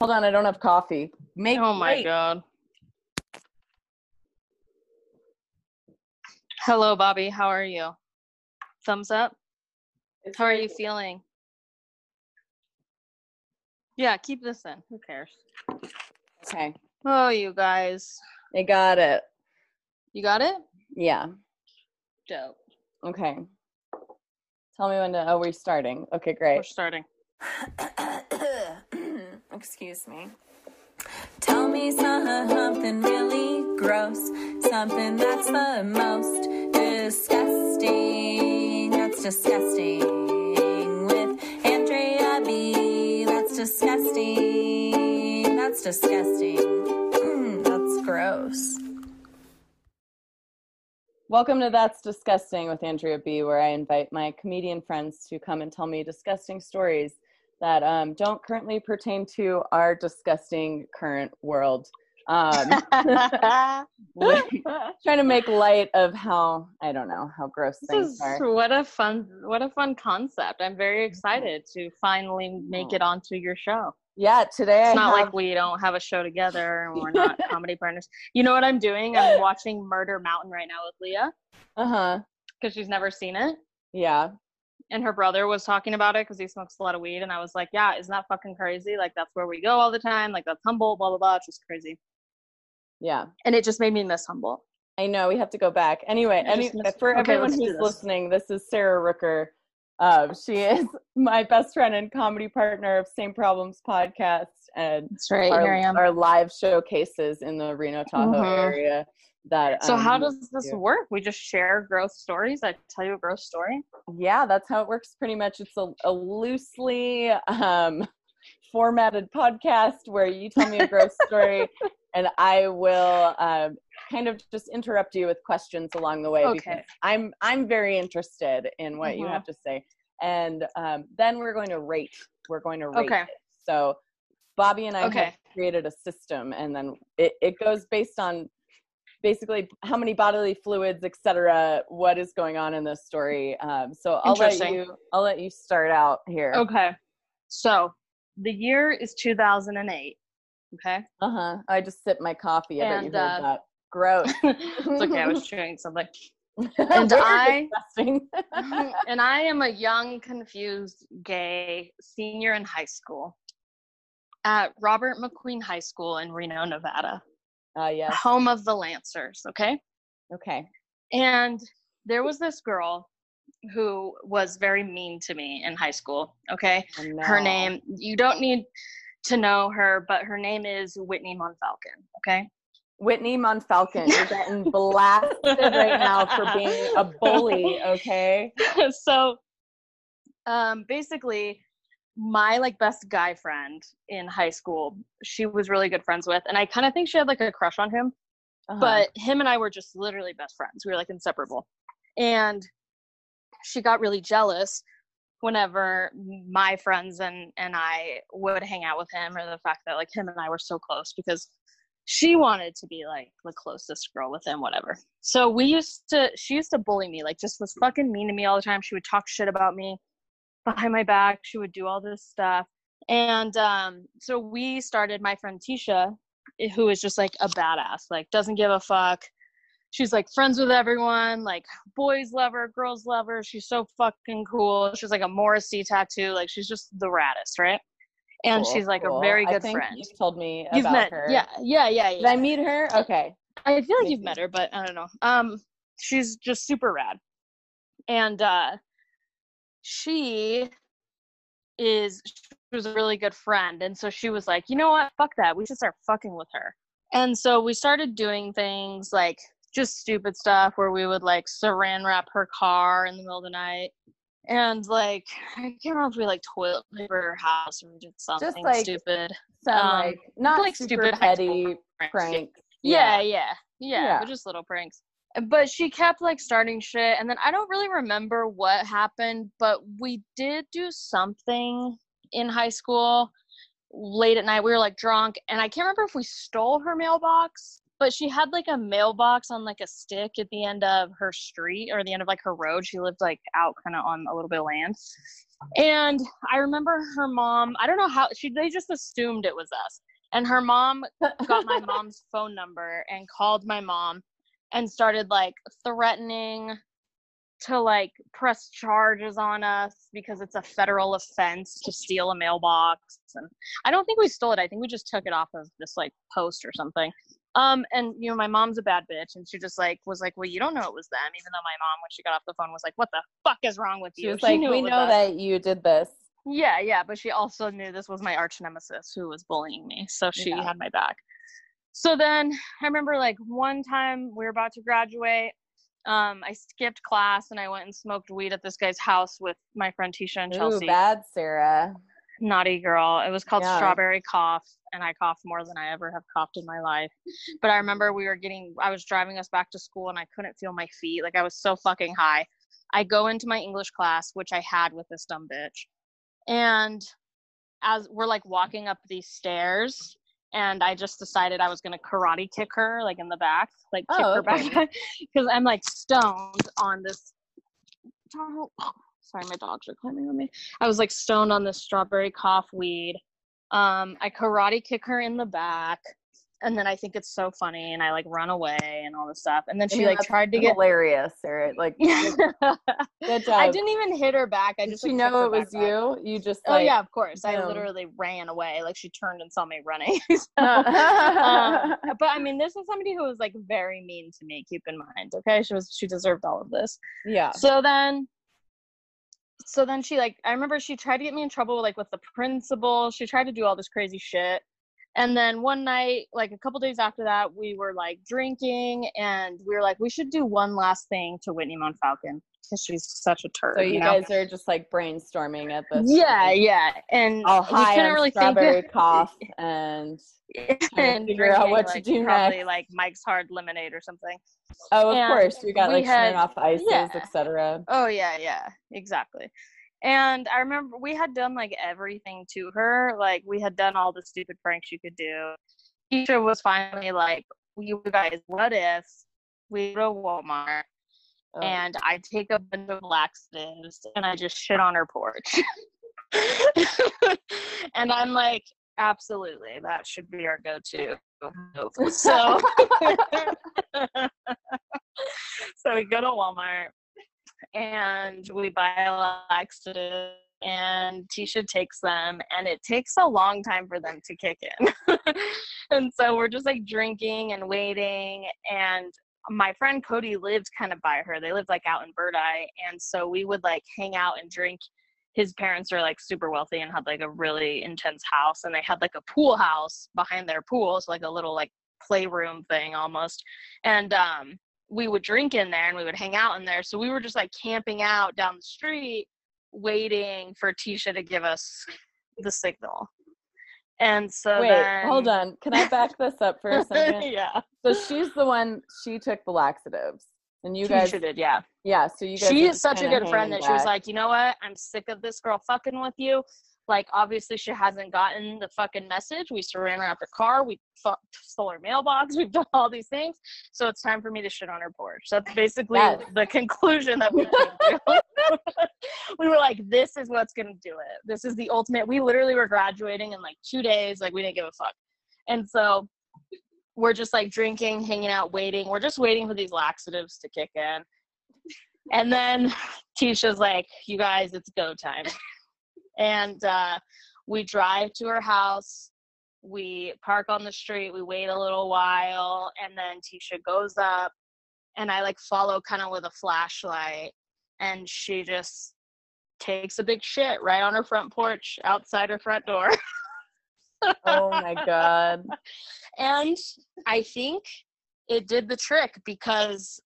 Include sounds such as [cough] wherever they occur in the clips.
Hold on, I don't have coffee. Make Oh my wait. god. Hello, Bobby. How are you? Thumbs up. It's How are you feeling? Yeah, keep this in. Who cares? Okay, Oh, you guys. I got it. You got it? Yeah. Dope. Okay. Tell me when to. Oh, we're starting. Okay, great. We're starting. [laughs] Excuse me. Tell me something really gross, something that's the most disgusting. That's disgusting. With Andrea B. That's disgusting. That's disgusting. Mm, that's gross. Welcome to That's Disgusting with Andrea B, where I invite my comedian friends to come and tell me disgusting stories that um, don't currently pertain to our disgusting current world. Um, [laughs] trying to make light of how I don't know how gross This things is are. what a fun what a fun concept. I'm very excited to finally make it onto your show. Yeah, today It's I not have, like we don't have a show together and we're not [laughs] comedy partners. You know what I'm doing? I'm watching Murder Mountain right now with Leah uh huh. because she's never seen it. Yeah, And her brother was talking about it because he smokes a lot of weed. And I was like, yeah, isn't that fucking crazy? Like, that's where we go all the time. Like, that's Humboldt, blah, blah, blah. It's just crazy. yeah. And it just made me miss Humboldt. I know we have to go back. Anyway, any, missed- for okay, everyone who's this. listening, this is Sarah Rooker. Uh, she is [laughs] my best friend and comedy partner of Same Problems podcast and That's right. our, Here I am. our live showcases in the Reno Tahoe Mhm. area. That So, um, how does this do. work? We just share gross stories. I tell you a gross story. yeah that's how it works pretty much it's a, a loosely um formatted podcast where you tell me a gross [laughs] story and i will um kind of just interrupt you with questions along the way because i'm i'm very interested in what you Mhm. have to say and um, then we're going to rate we're going to rate Okay. it. so bobby and i Okay. have created a system and then it, it goes based on basically how many bodily fluids etc what is going on in this story um, so i'll let you i'll let you start out here Okay. So, the year is 2008. Okay. uh-huh i just sipped my coffee i bet you And, heard uh, that gross [laughs] it's okay. I was [laughs] chewing something. [laughs] and I- and I am a young, confused, gay senior in high school at Robert McQueen High School in Reno, Nevada, uh yes home of the Lancers. Okay. okay And there was this girl who was very mean to me in high school. Okay. Oh, Her name, you don't need to know her, but her name is Whitney Monfalcon. Okay. whitney monfalcon you're getting [laughs] blasted right now for being a bully okay [laughs] so um basically my like best guy friend in high school she was really good friends with and i kind of think she had like a crush on him Uh-huh. but him and i were just literally best friends. We were like inseparable. And she got really jealous whenever my friends and and i would hang out with him or the fact that like him and i were so close because she wanted to be like the closest girl with him whatever. So we used to she used to bully me like just was fucking mean to me all the time. She would talk shit about me behind my back she would do all this stuff and um so we started my friend tisha who is just like a badass like doesn't give a fuck she's like friends with everyone like boys love her girls love her she's so fucking cool she's like a morrissey tattoo like she's just the raddest right and Cool, she's like cool. a very good friend You've told me you've met her. yeah yeah yeah Did I meet her? Okay. I feel like you've met her, but I don't know. Um, she's just super rad, and uh, she is she was a really good friend, and so she was like, you know what, fuck that, we should start fucking with her. And so we started doing things like just stupid stuff where we would like saran wrap her car in the middle of the night. And like [laughs] I can't remember if we like toilet paper her house or we did something like, stupid. Some Um, like not like stupid petty pranks. pranks. Yeah, yeah, yeah, Yeah. but just little pranks. But she kept like starting shit, and then I don't really remember what happened, but we did do something in high school late at night. We were like drunk, and I can't remember if we stole her mailbox but she had like a mailbox on like a stick at the end of her street or the end of like her road. She lived like out kind of on a little bit of land. And I remember her mom, I don't know how she they just assumed it was us. And her mom got my [laughs] mom's phone number and called my mom and started like threatening to like press charges on us because it's a federal offense to steal a mailbox and i don't think we stole it i think we just took it off of this like post or something um and you know my mom's a bad bitch and she just like was like well you don't know it was them even though my mom when she got off the phone was like what the fuck is wrong with you She was like, knew "We know us." that you did this." Yeah, yeah, but she also knew this was my arch nemesis who was bullying me, so she Yeah. had my back. So then I remember like one time we were about to graduate. Um, I skipped class and I went and smoked weed at this guy's house with my friend Tisha and Chelsea. Ooh, bad Sarah. Naughty girl. It was called Yeah. Strawberry Cough, and I coughed more than I ever have coughed in my life. But I remember we were getting, I was driving us back to school and I couldn't feel my feet. Like I was so fucking high. I go into my English class, which I had with this dumb bitch. And as we're like walking up these stairs, and I just decided I was gonna karate kick her, like in the back, like kick Oh, her okay. [laughs] back, because I'm like stoned on this. Oh, [gasps] sorry, my dogs are climbing on me. I was like stoned on this strawberry cough weed. Um, I karate kick her in the back, and then I think it's so funny, and I like run away and all this stuff. And then I she mean, like tried to get. hilarious, Sarah. Like, [laughs] good job. I didn't even hit her back. I Did just she like, know it was back back. you? You just Oh yeah, of course. I literally ran away. Like she turned and saw me running. [laughs] So, [laughs] um, but I mean, this is somebody who was like very mean to me. Keep in mind, okay? She was she deserved all of this. yeah. So then, so then she like I remember she tried to get me in trouble like with the principal. She tried to do all this crazy shit. And then one night, like a couple days after that, we were like drinking, and we were like, we should do one last thing to Whitney Monfalcon because she's such a turd. So you, you know? guys are just like brainstorming at this. Yeah, yeah, and All high on really strawberry think. cough [laughs] and and [laughs] figure out drinking, what to like, do probably next. like Mike's Hard Lemonade or something. oh, of and course we got we like had- off ices, yeah. etc. Oh yeah, yeah, exactly. And I remember we had done like everything to her. Like we had done all the stupid pranks you could do. Tisha was finally like, "You guys, what if we go to Walmart Oh. and I take a bunch of laxatives and I just shit on her porch?" [laughs] and I'm like, "Absolutely, that should be our go-to." [laughs] So, [laughs] so we go to Walmart and we buy a laxative and Tisha takes them and it takes a long time for them to kick in. [laughs] and so we're just like drinking and waiting and my friend Cody lived kind of by her. They lived like out in Verdi and so we would like hang out and drink. His parents are like super wealthy and had like a really intense house and they had like a pool house behind their pool, so like a little like playroom thing almost. And um we would drink in there and we would hang out in there. So we were just like camping out down the street, waiting for Tisha to give us the signal. And so Wait, then, hold on. Can I back [laughs] this up for a second? yeah, So she's the one. She took the laxatives, and you Tisha guys. did. Yeah, Yeah. So you guys. she is such a good friend that she was like, you know what? I'm sick of this girl fucking with you. Like, obviously, she hasn't gotten the fucking message. We surrounded her after car. We fu- stole her mailbox. [laughs] We've done all these things. So it's time for me to shit on her porch. That's basically Yes. the conclusion that we came to. [laughs] we were like, this is what's going to do it. This is the ultimate. We literally were graduating in like two days. Like, we didn't give a fuck. And so we're just like drinking, hanging out, waiting. We're just waiting for these laxatives to kick in. And then [laughs] Tisha's like, you guys, it's go time. And uh, we drive to her house. We park on the street. We wait a little while. And then Tisha goes up. And I like follow kind of with a flashlight. And she just takes a big shit right on her front porch outside her front door. Oh my god. [laughs] and I think it did the trick because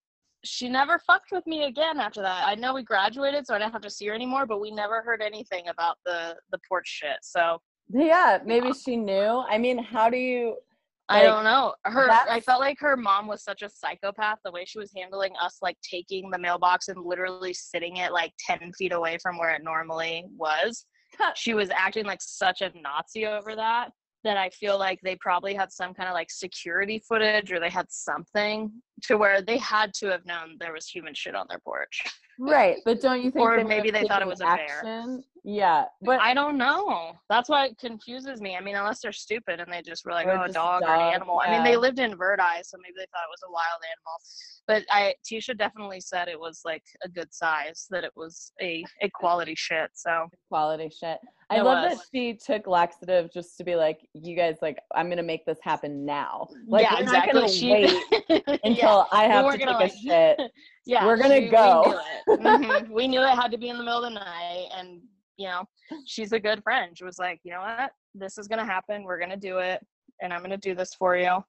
she never fucked with me again after that. I know we graduated, so I didn't have to see her anymore, but we never heard anything about the the porch shit. So Yeah. Maybe she knew. I mean, how do you? I don't know. Her I felt like her mom was such a psychopath. The way she was handling us, like taking the mailbox and literally sitting it like ten feet away from where it normally was. She was acting like such a Nazi over that. That I feel like they probably had some kind of like security footage or they had something to where they had to have known there was human shit on their porch. Right, but don't you think Or they maybe they thought it was a bear. Yeah, but I don't know. That's why it confuses me. I mean, unless they're stupid and they just were like, oh, a dog or an animal. I mean, they lived in Verdi, so maybe they thought it was a wild animal. But I, Tisha definitely said it was like a good size, that it was a, [laughs] a quality shit. So quality shit. I It love was. that she took laxative just to be like, you guys, like, I'm gonna make this happen now. Like, yeah, we're exactly. not gonna She, wait [laughs] yeah. until I have to take gonna, a like- shit. [laughs] yeah, We're gonna she- go. We knew, it. Mhm. we knew it had to be in the middle of the night, and you know, she's a good friend. She was like, you know what, this is gonna happen. We're gonna do it, and I'm gonna do this for you.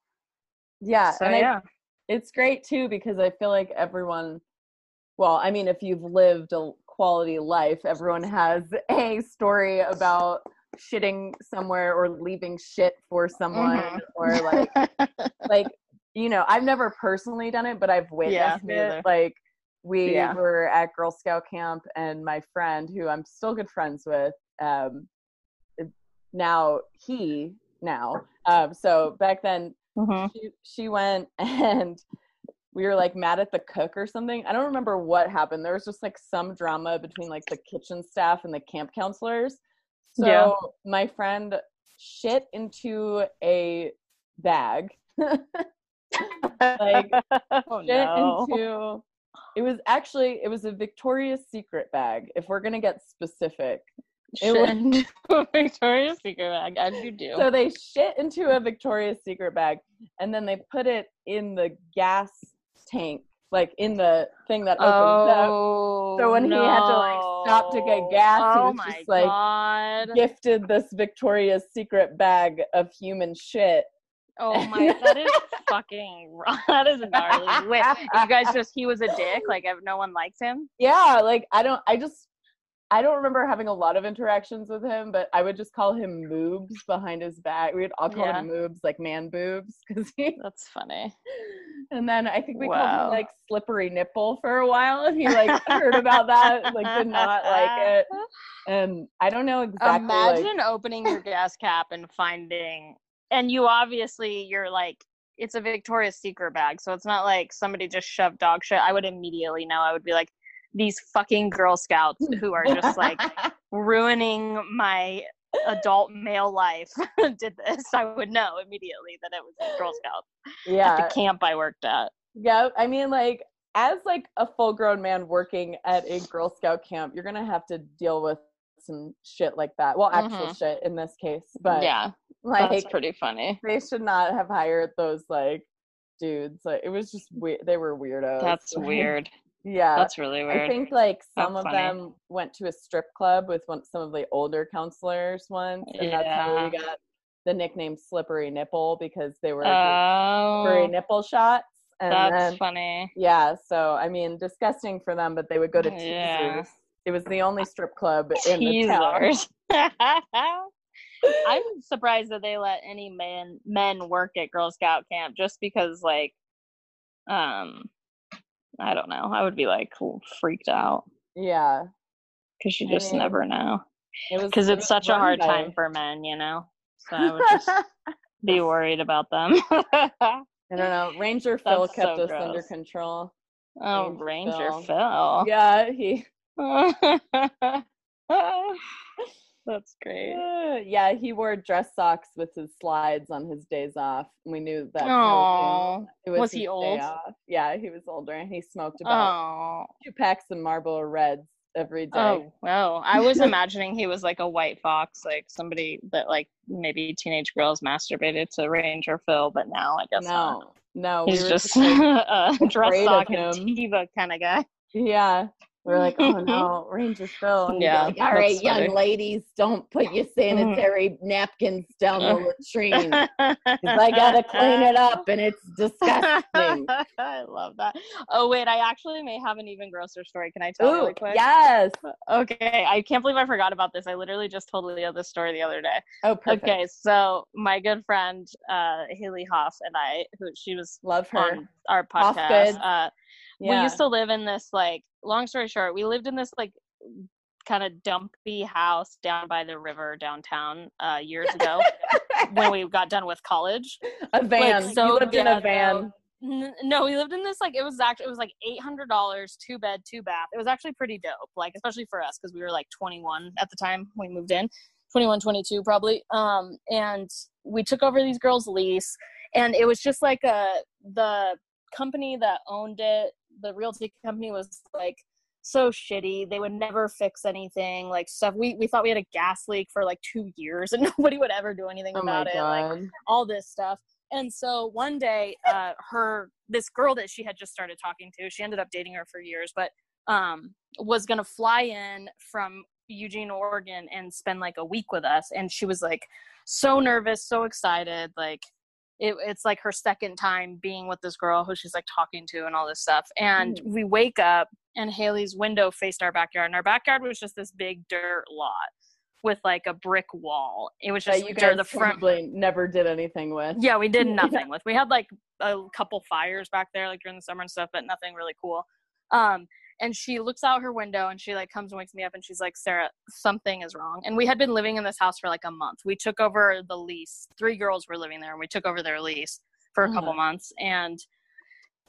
Yeah, So and I, yeah, it's great too because I feel like everyone. Well, I mean, if you've lived a quality life, everyone has [laughs] a story about shitting somewhere or leaving shit for someone Mhm. or like [laughs] like you know i've never personally done it but i've witnessed me it like we Yeah. were at girl scout camp and my friend who i'm still good friends with um now he now um so back then Mhm. she, she went [laughs] and we were like mad at the cook or something i don't remember what happened there was just like some drama between like the kitchen staff and the camp counselors so Yeah. my friend shit into a bag [laughs] [laughs] like oh shit no. into it was actually it was a victoria's secret bag if we're gonna get specific it was- into a [laughs] [laughs] Victoria's Secret bag, as you do. so they shit into a victoria's secret bag and then they put it in the gas tank like in the thing that opens up oh, So when he had to, like, stop to get oh, gas, he oh was my just like, god. gifted this victoria's secret bag of human shit Oh [laughs] my, that is fucking wrong. [laughs] That is gnarly. Wait, you guys just he was a dick. Like no one liked him. yeah like i don't i just i don't remember having a lot of interactions with him but i would just call him moobs behind his back we would all call Yeah. him moobs like man boobs because he [laughs] That's funny. and then i think we called him like slippery nipple for a while and he like heard about that like did not like it and i don't know exactly like, Imagine opening your gas cap and finding, and you obviously you're like, it's a Victoria's Secret bag, so it's not like somebody just shoved dog shit. I would immediately know. I would be like, these fucking Girl Scouts who are just like [laughs] ruining my adult male life [laughs] did this. I would know immediately that it was Girl Scouts at yeah the camp I worked at. Yeah, I mean, like, as like a full-grown man working at a Girl Scout camp, you're gonna have to deal with some shit like that. Well, actual mm-hmm. shit in this case, but yeah, like, that's pretty funny. they should not have hired those like dudes. Like, it was just weird. They were weirdos. That's Like, weird. [laughs] Yeah, That's really weird. I think like some That's of funny. them went to a strip club with one, some of the older counselors once, and that's how we got the nickname "Slippery Nipple" because they were Oh, slippery nipple shots. And that's then, funny. yeah, so I mean, disgusting for them, but they would go to Yeah. It was the only strip club in the town. [laughs] I'm surprised that they let any men men work at Girl Scout camp just because like um I don't know. I would be like freaked out Yeah, because you I just mean, never know. it was Because it's was such a hard time for men, you know. So I would just [laughs] be worried about them. [laughs] I don't know. Ranger Phil That's kept so us under control. oh, Ranger Ranger Phil. Phil. Yeah, he. [laughs] That's great. Uh, yeah, he wore dress socks with his slides on his days off. We knew that. Oh, it was he old? Yeah, he was older, and he smoked about Oh, two packs of Marlboro Reds every day. oh, well. I was [laughs] imagining he was like a white fox, like somebody that like maybe teenage girls masturbated to Ranger Phil, but now I guess not. no, no, we He's just like, [laughs] a dress sock and him. Teva kind of guy. yeah. We're like, oh [laughs] no, Ranger Phil. And Yeah, like, all right, young funny. Mm-hmm. ladies, don't put your sanitary napkins down the [laughs] latrine. I gotta clean it up, and it's disgusting. [laughs] I love that. Oh wait, I actually may have an even grosser story. Can I tell Ooh, really quick? yes. Okay, I can't believe I forgot about this. I literally just told Leah this story the other day. Oh, perfect. Okay, so my good friend uh Haley Hoff and I, who she was Love her. on our podcast. Uh, yeah. We used to live in this like. Long story short, we lived in this like kind of dumpy house down by the river downtown uh, years ago when we got done with college. [laughs] a van. Like, so you lived in a van. No, we lived in this like it was actually it was like eight hundred dollars, two bed, two bath. It was actually pretty dope, like especially for us because we were like twenty one at the time we moved in, 21, 22 probably. Um, and we took over these girls' lease, and it was just like a the company that owned it, the realty company was like so shitty. They would never fix anything, like stuff. We we thought we had a gas leak for like two years, [laughs] and nobody would ever do anything Oh about it. Like all this stuff. And so one day, uh, her this girl that she had just started talking to, she ended up dating her for years, but um, was gonna fly in from Eugene, Oregon, and spend like a week with us. And she was like so nervous, so excited, like it, it's like her second time being with this girl who she's like talking to and all this stuff. And we wake up, and Haley's window faced our backyard, and our backyard was just this big dirt lot with like a brick wall. It was just That you guys the front probably never did anything with. yeah, we did [laughs] nothing with. We had like a couple fires back there, like during the summer and stuff, but nothing really cool. Um, and she looks out her window and she like comes and wakes me up and she's like, Sarah, something is wrong. And we had been living in this house for like a month. We took over the lease. Three girls were living there and we took over their lease for a couple Uh-huh. months. And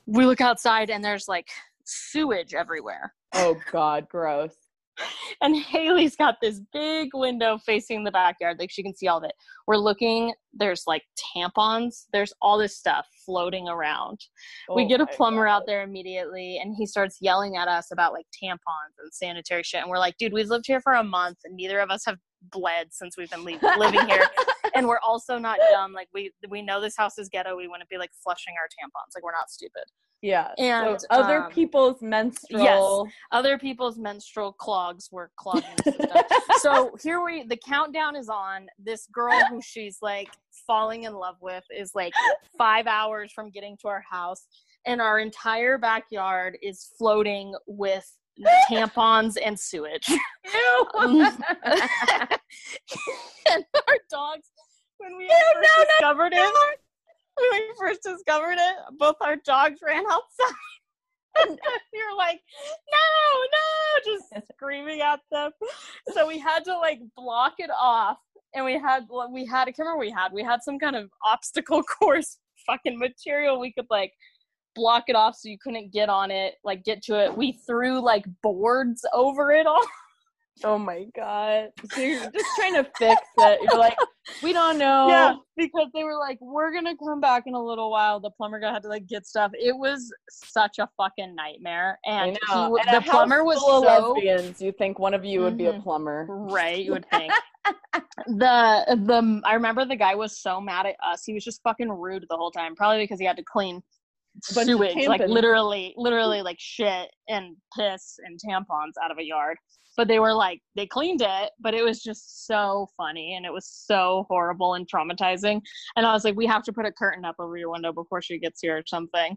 we look outside and there's like sewage everywhere Oh god, gross. [laughs] and Haley's got this big window facing the backyard, like she can see all of it. We're looking, there's like tampons, there's all this stuff floating around. we Oh get a plumber God. out there immediately, and he starts yelling at us about like tampons and sanitary shit. And we're like, dude, we've lived here for a month, and neither of us have bled since we've been leave- living here. [laughs] and we're also not dumb. Like we we know this house is ghetto. We wouldn't be like flushing our tampons. Like we're not stupid. Yeah. And, so other um, people's menstrual. Other people's menstrual clogs were clogging the system. [laughs] so here we the countdown is on this girl who she's like falling in love with is like five hours from getting to our house and our entire backyard is floating with tampons and sewage Ew. [laughs] and our dogs when we first no, no, discovered it when we first discovered it both our dogs ran [laughs] outside. [laughs] And you're like no no just [laughs] screaming at them. So we had to like block it off. And we had we had remember what we had. We had some kind of obstacle course fucking material we could like block it off so you couldn't get on it like get to it. We threw like boards over it all oh my god. So you're [laughs] just trying to fix it. You're like, we don't know. Yeah, because they were like, "We're gonna come back in a little while." The plumber guy had to like get stuff. It was such a fucking nightmare, and he, And the plumber was full so lesbians. You think one of you would be a Mhm. plumber? right. You would [laughs] think the the I remember the guy was so mad at us. He was just fucking rude the whole time. Probably because he had to clean A bunch of sewage, like literally, literally [laughs] like shit and piss and tampons out of a yard. But they were like they cleaned it, but it was just so funny and it was so horrible and traumatizing. And I was like, we have to put a curtain up over your window before she gets here or something,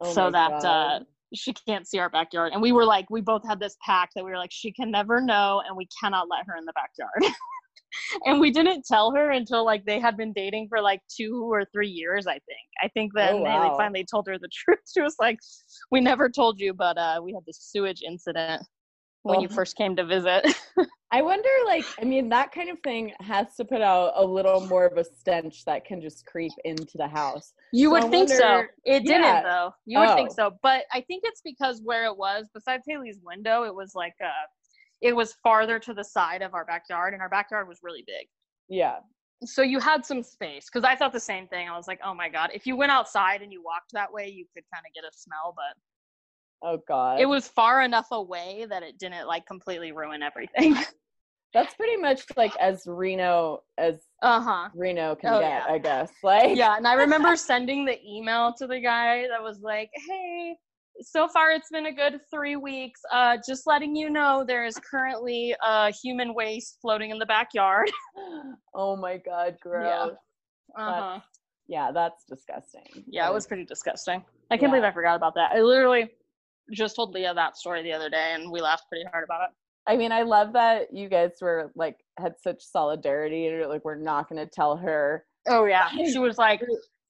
Oh so that uh, she can't see our backyard. And we were like, we both had this pact that we were like, she can never know, and we cannot let her in the backyard. [laughs] [laughs] and we didn't tell her until like they had been dating for like two or three years i think i think then Oh, wow. finally told her the [laughs] truth she was like we never told you but uh we had this sewage incident when you Oh. first came to visit [laughs] I wonder, like, I mean, that kind of thing has to put out a little more of a stench that can just creep into the house. you So would I think so it Yeah. didn't though you would think Oh. so but i think it's because where it was besides haley's window it was like uh it was farther to the side of our backyard and our backyard was really big Yeah. so you had some space because i thought the same thing i was like oh my god if you went outside and you walked that way you could kind of get a smell but Oh God. it was far enough away that it didn't like completely ruin everything [laughs] That's pretty much like as Reno as uh-huh Reno can Oh, get, yeah. I guess. Like, yeah and i remember [laughs] sending the email to the guy that was like hey so far it's been a good three weeks. Uh just letting you know there is currently uh human waste floating in the backyard. [laughs] Oh my God, gross. uh-huh. Yeah, that's disgusting. yeah it was pretty disgusting. I can't believe i forgot about that. I literally just told leah that story the other day and we laughed pretty hard about it. I mean, I love that you guys were like had such solidarity and like, we're not going to tell her. Oh yeah, [laughs] she was like,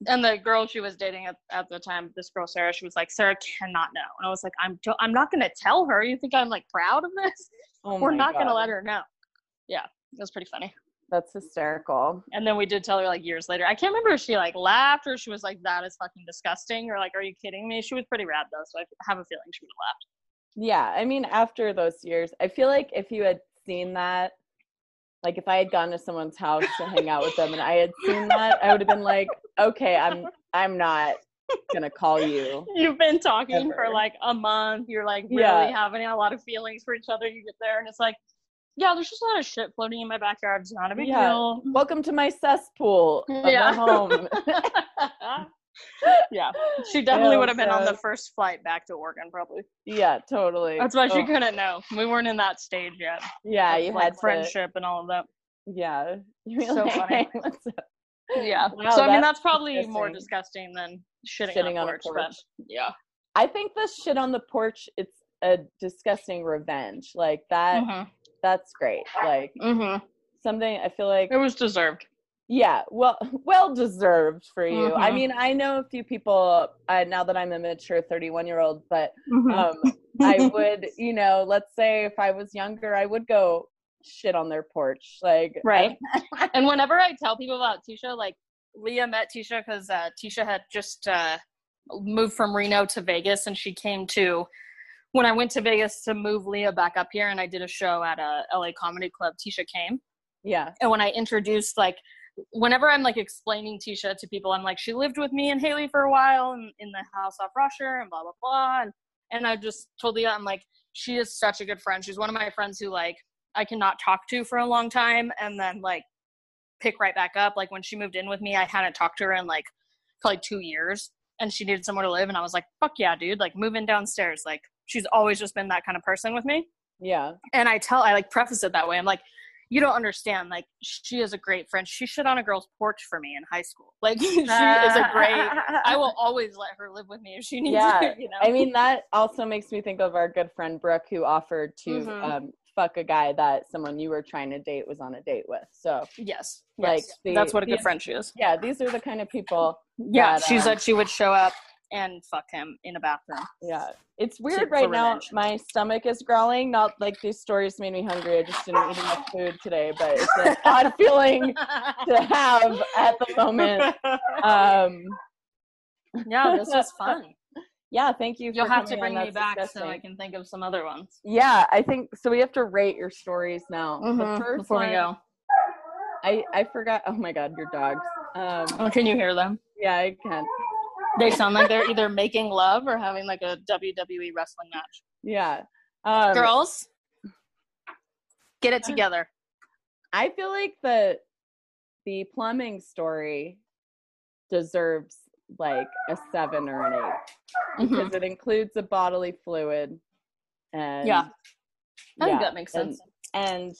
and the girl she was dating at, at the time, this girl Sarah, she was like, Sarah cannot know, and I was like, I'm do- I'm not gonna tell her. You think I'm like proud of this? [laughs] Oh We're not gonna let her know. Yeah, it was pretty funny. That's hysterical. And then we did tell her like years later. I can't remember if she like laughed or she was like, "That is fucking disgusting," or like, "Are you kidding me?" She was pretty rad though, so I have a feeling she would have laughed. Yeah, I mean, after those years, I feel like if you had seen that, like if I had gone to someone's house to hang out with them and I had seen that, I would have been like, okay, I'm I'm not gonna call you. [laughs] You've been talking for like a month. You're like really Yeah. having a lot of feelings for each other. You get there and it's like, yeah, there's just a lot of shit floating in my backyard. It's not a big Yeah. deal. Welcome to my cesspool of Yeah. home. [laughs] [laughs] yeah, she definitely Oh, would have been on the first flight back to Oregon, probably. yeah, totally. That's why she Oh, couldn't know. We weren't in that stage yet. Yeah, of, you like had to. friendship and all of that. Yeah. [laughs] So like, funny. [laughs] "What's up?" Yeah. Wow, so I mean, that's probably more disgusting. disgusting than shitting, Shitting on, on a a porch, porch. But yeah. I think the shit on the porch, it's a disgusting revenge. Like that. Mhm. That's great. Like Mhm. something I feel like It was deserved. Yeah, well, [laughs] well deserved for you. I Mhm. mean, I know a few people uh, now that I'm a mature 31 year old, but Mm-hmm. um, I would, [laughs] you know, let's say if I was younger, I would go shit on their porch, like [laughs] Right. and whenever I tell people about Tisha, like Leah met Tisha because uh, Tisha had just uh, moved from Reno to Vegas, and she came to when I went to Vegas to move Leah back up here, and I did a show at a LA Comedy Club. Tisha came, yeah, and when I introduced like. Whenever I'm like explaining Tisha to people, I'm like, she lived with me and Haley for a while in, in the house off Rusher and blah blah blah. And, and I just told Leah, I'm like, she is such a good friend. She's one of my friends who like I cannot talk to for a long time and then like pick right back up. Like when she moved in with me, I hadn't talked to her in like probably two years and she needed somewhere to live. And I was like, fuck yeah, dude, like move in downstairs. Like she's always just been that kind of person with me. yeah, And I tell, I like preface it that way. I'm like, you don't understand. Like she is a great friend. She shit on a girl's porch for me in high school. Like [laughs] she is a great, I will [laughs] always let her live with me if she needs Yeah, to, you know? I mean, that also makes me think of our good friend Brooke, who offered to Mhm. um, fuck a guy that someone you were trying to date was on a date with. So, yes. like, yes. the- that's what a good friend she is. yeah, these are the kind of people. [laughs] Yeah, that, she um, said she would show up and fuck him in a bathroom. Yeah, it's weird for right now. revenge. My stomach is growling. Not like these stories made me hungry. I just didn't eat enough food today, but it's an [laughs] odd feeling to [laughs] have at the moment. Um, yeah, this was [laughs] fun. yeah, thank you. You'll for have to bring me That's back so I can think of some other ones. Yeah, I think so. We have to rate your stories now. The Mhm, first Before one, we go, I I forgot. Oh my god, your dogs. Um, oh, can you hear them? yeah, I can. They sound like they're either making love or having like a WWE wrestling match. Yeah, um, Girls, get it together. I feel like the the plumbing story deserves like a seven or an eight Mhm. because it includes a bodily fluid and Yeah. I think yeah, that makes sense. and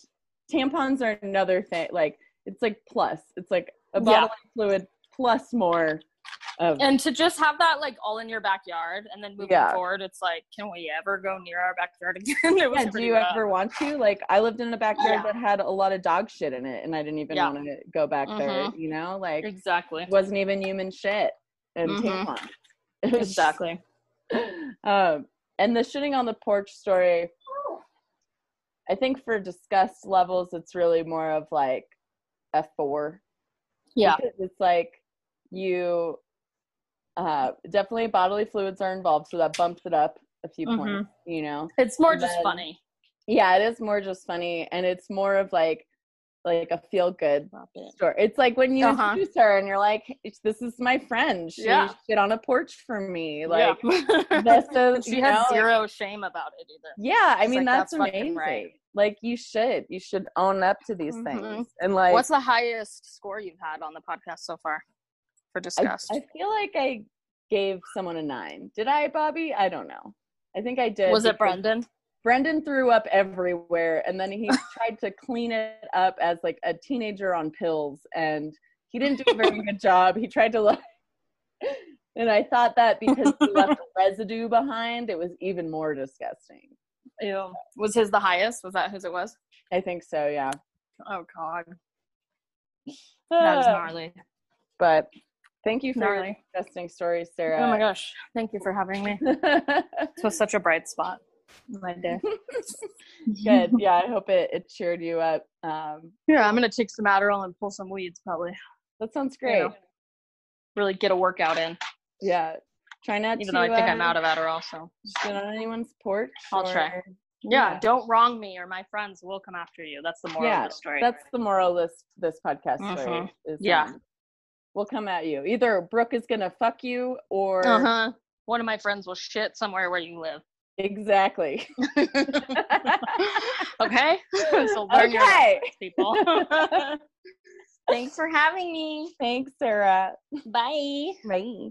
tampons are another thing like it's like plus it's like a Yeah. bodily fluid plus more And to just have that like all in your backyard and then moving Yeah. forward, it's like, can we ever go near our backyard again? [laughs] yeah, do you rough. ever want to like i lived in a backyard Yeah. that had a lot of dog shit in it and i didn't even Yeah. want to go back there Mhm. you know like Exactly. wasn't even human shit and Mhm. tampons [laughs] It was just- Exactly. [laughs] um, and the shitting on the porch story, I think for disgust levels, it's really more of like a four. Yeah. Because it's like you uh, definitely bodily fluids are involved, so that bumps it up a few Mhm. points, you know? It's more And just then- funny. Yeah, it is more just funny, and it's more of like, like a feel good it. story. It's like when you Uh-huh. introduce her and you're like, "This is my friend. She Yeah. shit on a porch for me." Like yeah. this is she you has know, zero shame about it either. Yeah, I mean like, that's, that's amazing. right. Like you should, you should own up to these Mhm. things. And like, What's the highest score you've had on the podcast so far for I, disgust? I feel like I gave someone a nine. Did I, Bobby? I don't know. I think I did. Was it Brendan? Brendan threw up everywhere, and then he [laughs] tried to clean it up as like a teenager on pills, and he didn't do a very good job. He tried to look. And I thought that because he left [laughs] residue behind, it was even more disgusting. Ew. Was his the highest? Was that whose it was? I think so, yeah. Oh god. [sighs] That was gnarly. But thank you for your disgusting stories, Sarah. Oh my gosh. Thank you for having me. [laughs] This was such a bright spot. my day. [laughs] Good. Yeah, I hope it, it cheered you up. Um, Yeah, I'm gonna take some Adderall and pull some weeds probably. that sounds You great. know, really get a workout in. Yeah. Try not Even to. though I think uh, I'm out of Adderall, so Sit on anyone's porch. I'll try. or- yeah, don't wrong me or my friends will come after you. That's the moral Yeah, of the story. That's the moral of this this podcast story. Mhm. Is, Yeah. um, we'll come at you. Either Brooke is gonna fuck you or Uh huh. One of my friends will shit somewhere where you live. exactly. [laughs] okay. [laughs] so learn Okay. lessons, people. [laughs] Thanks for having me. Thanks, Sarah. Bye. Bye.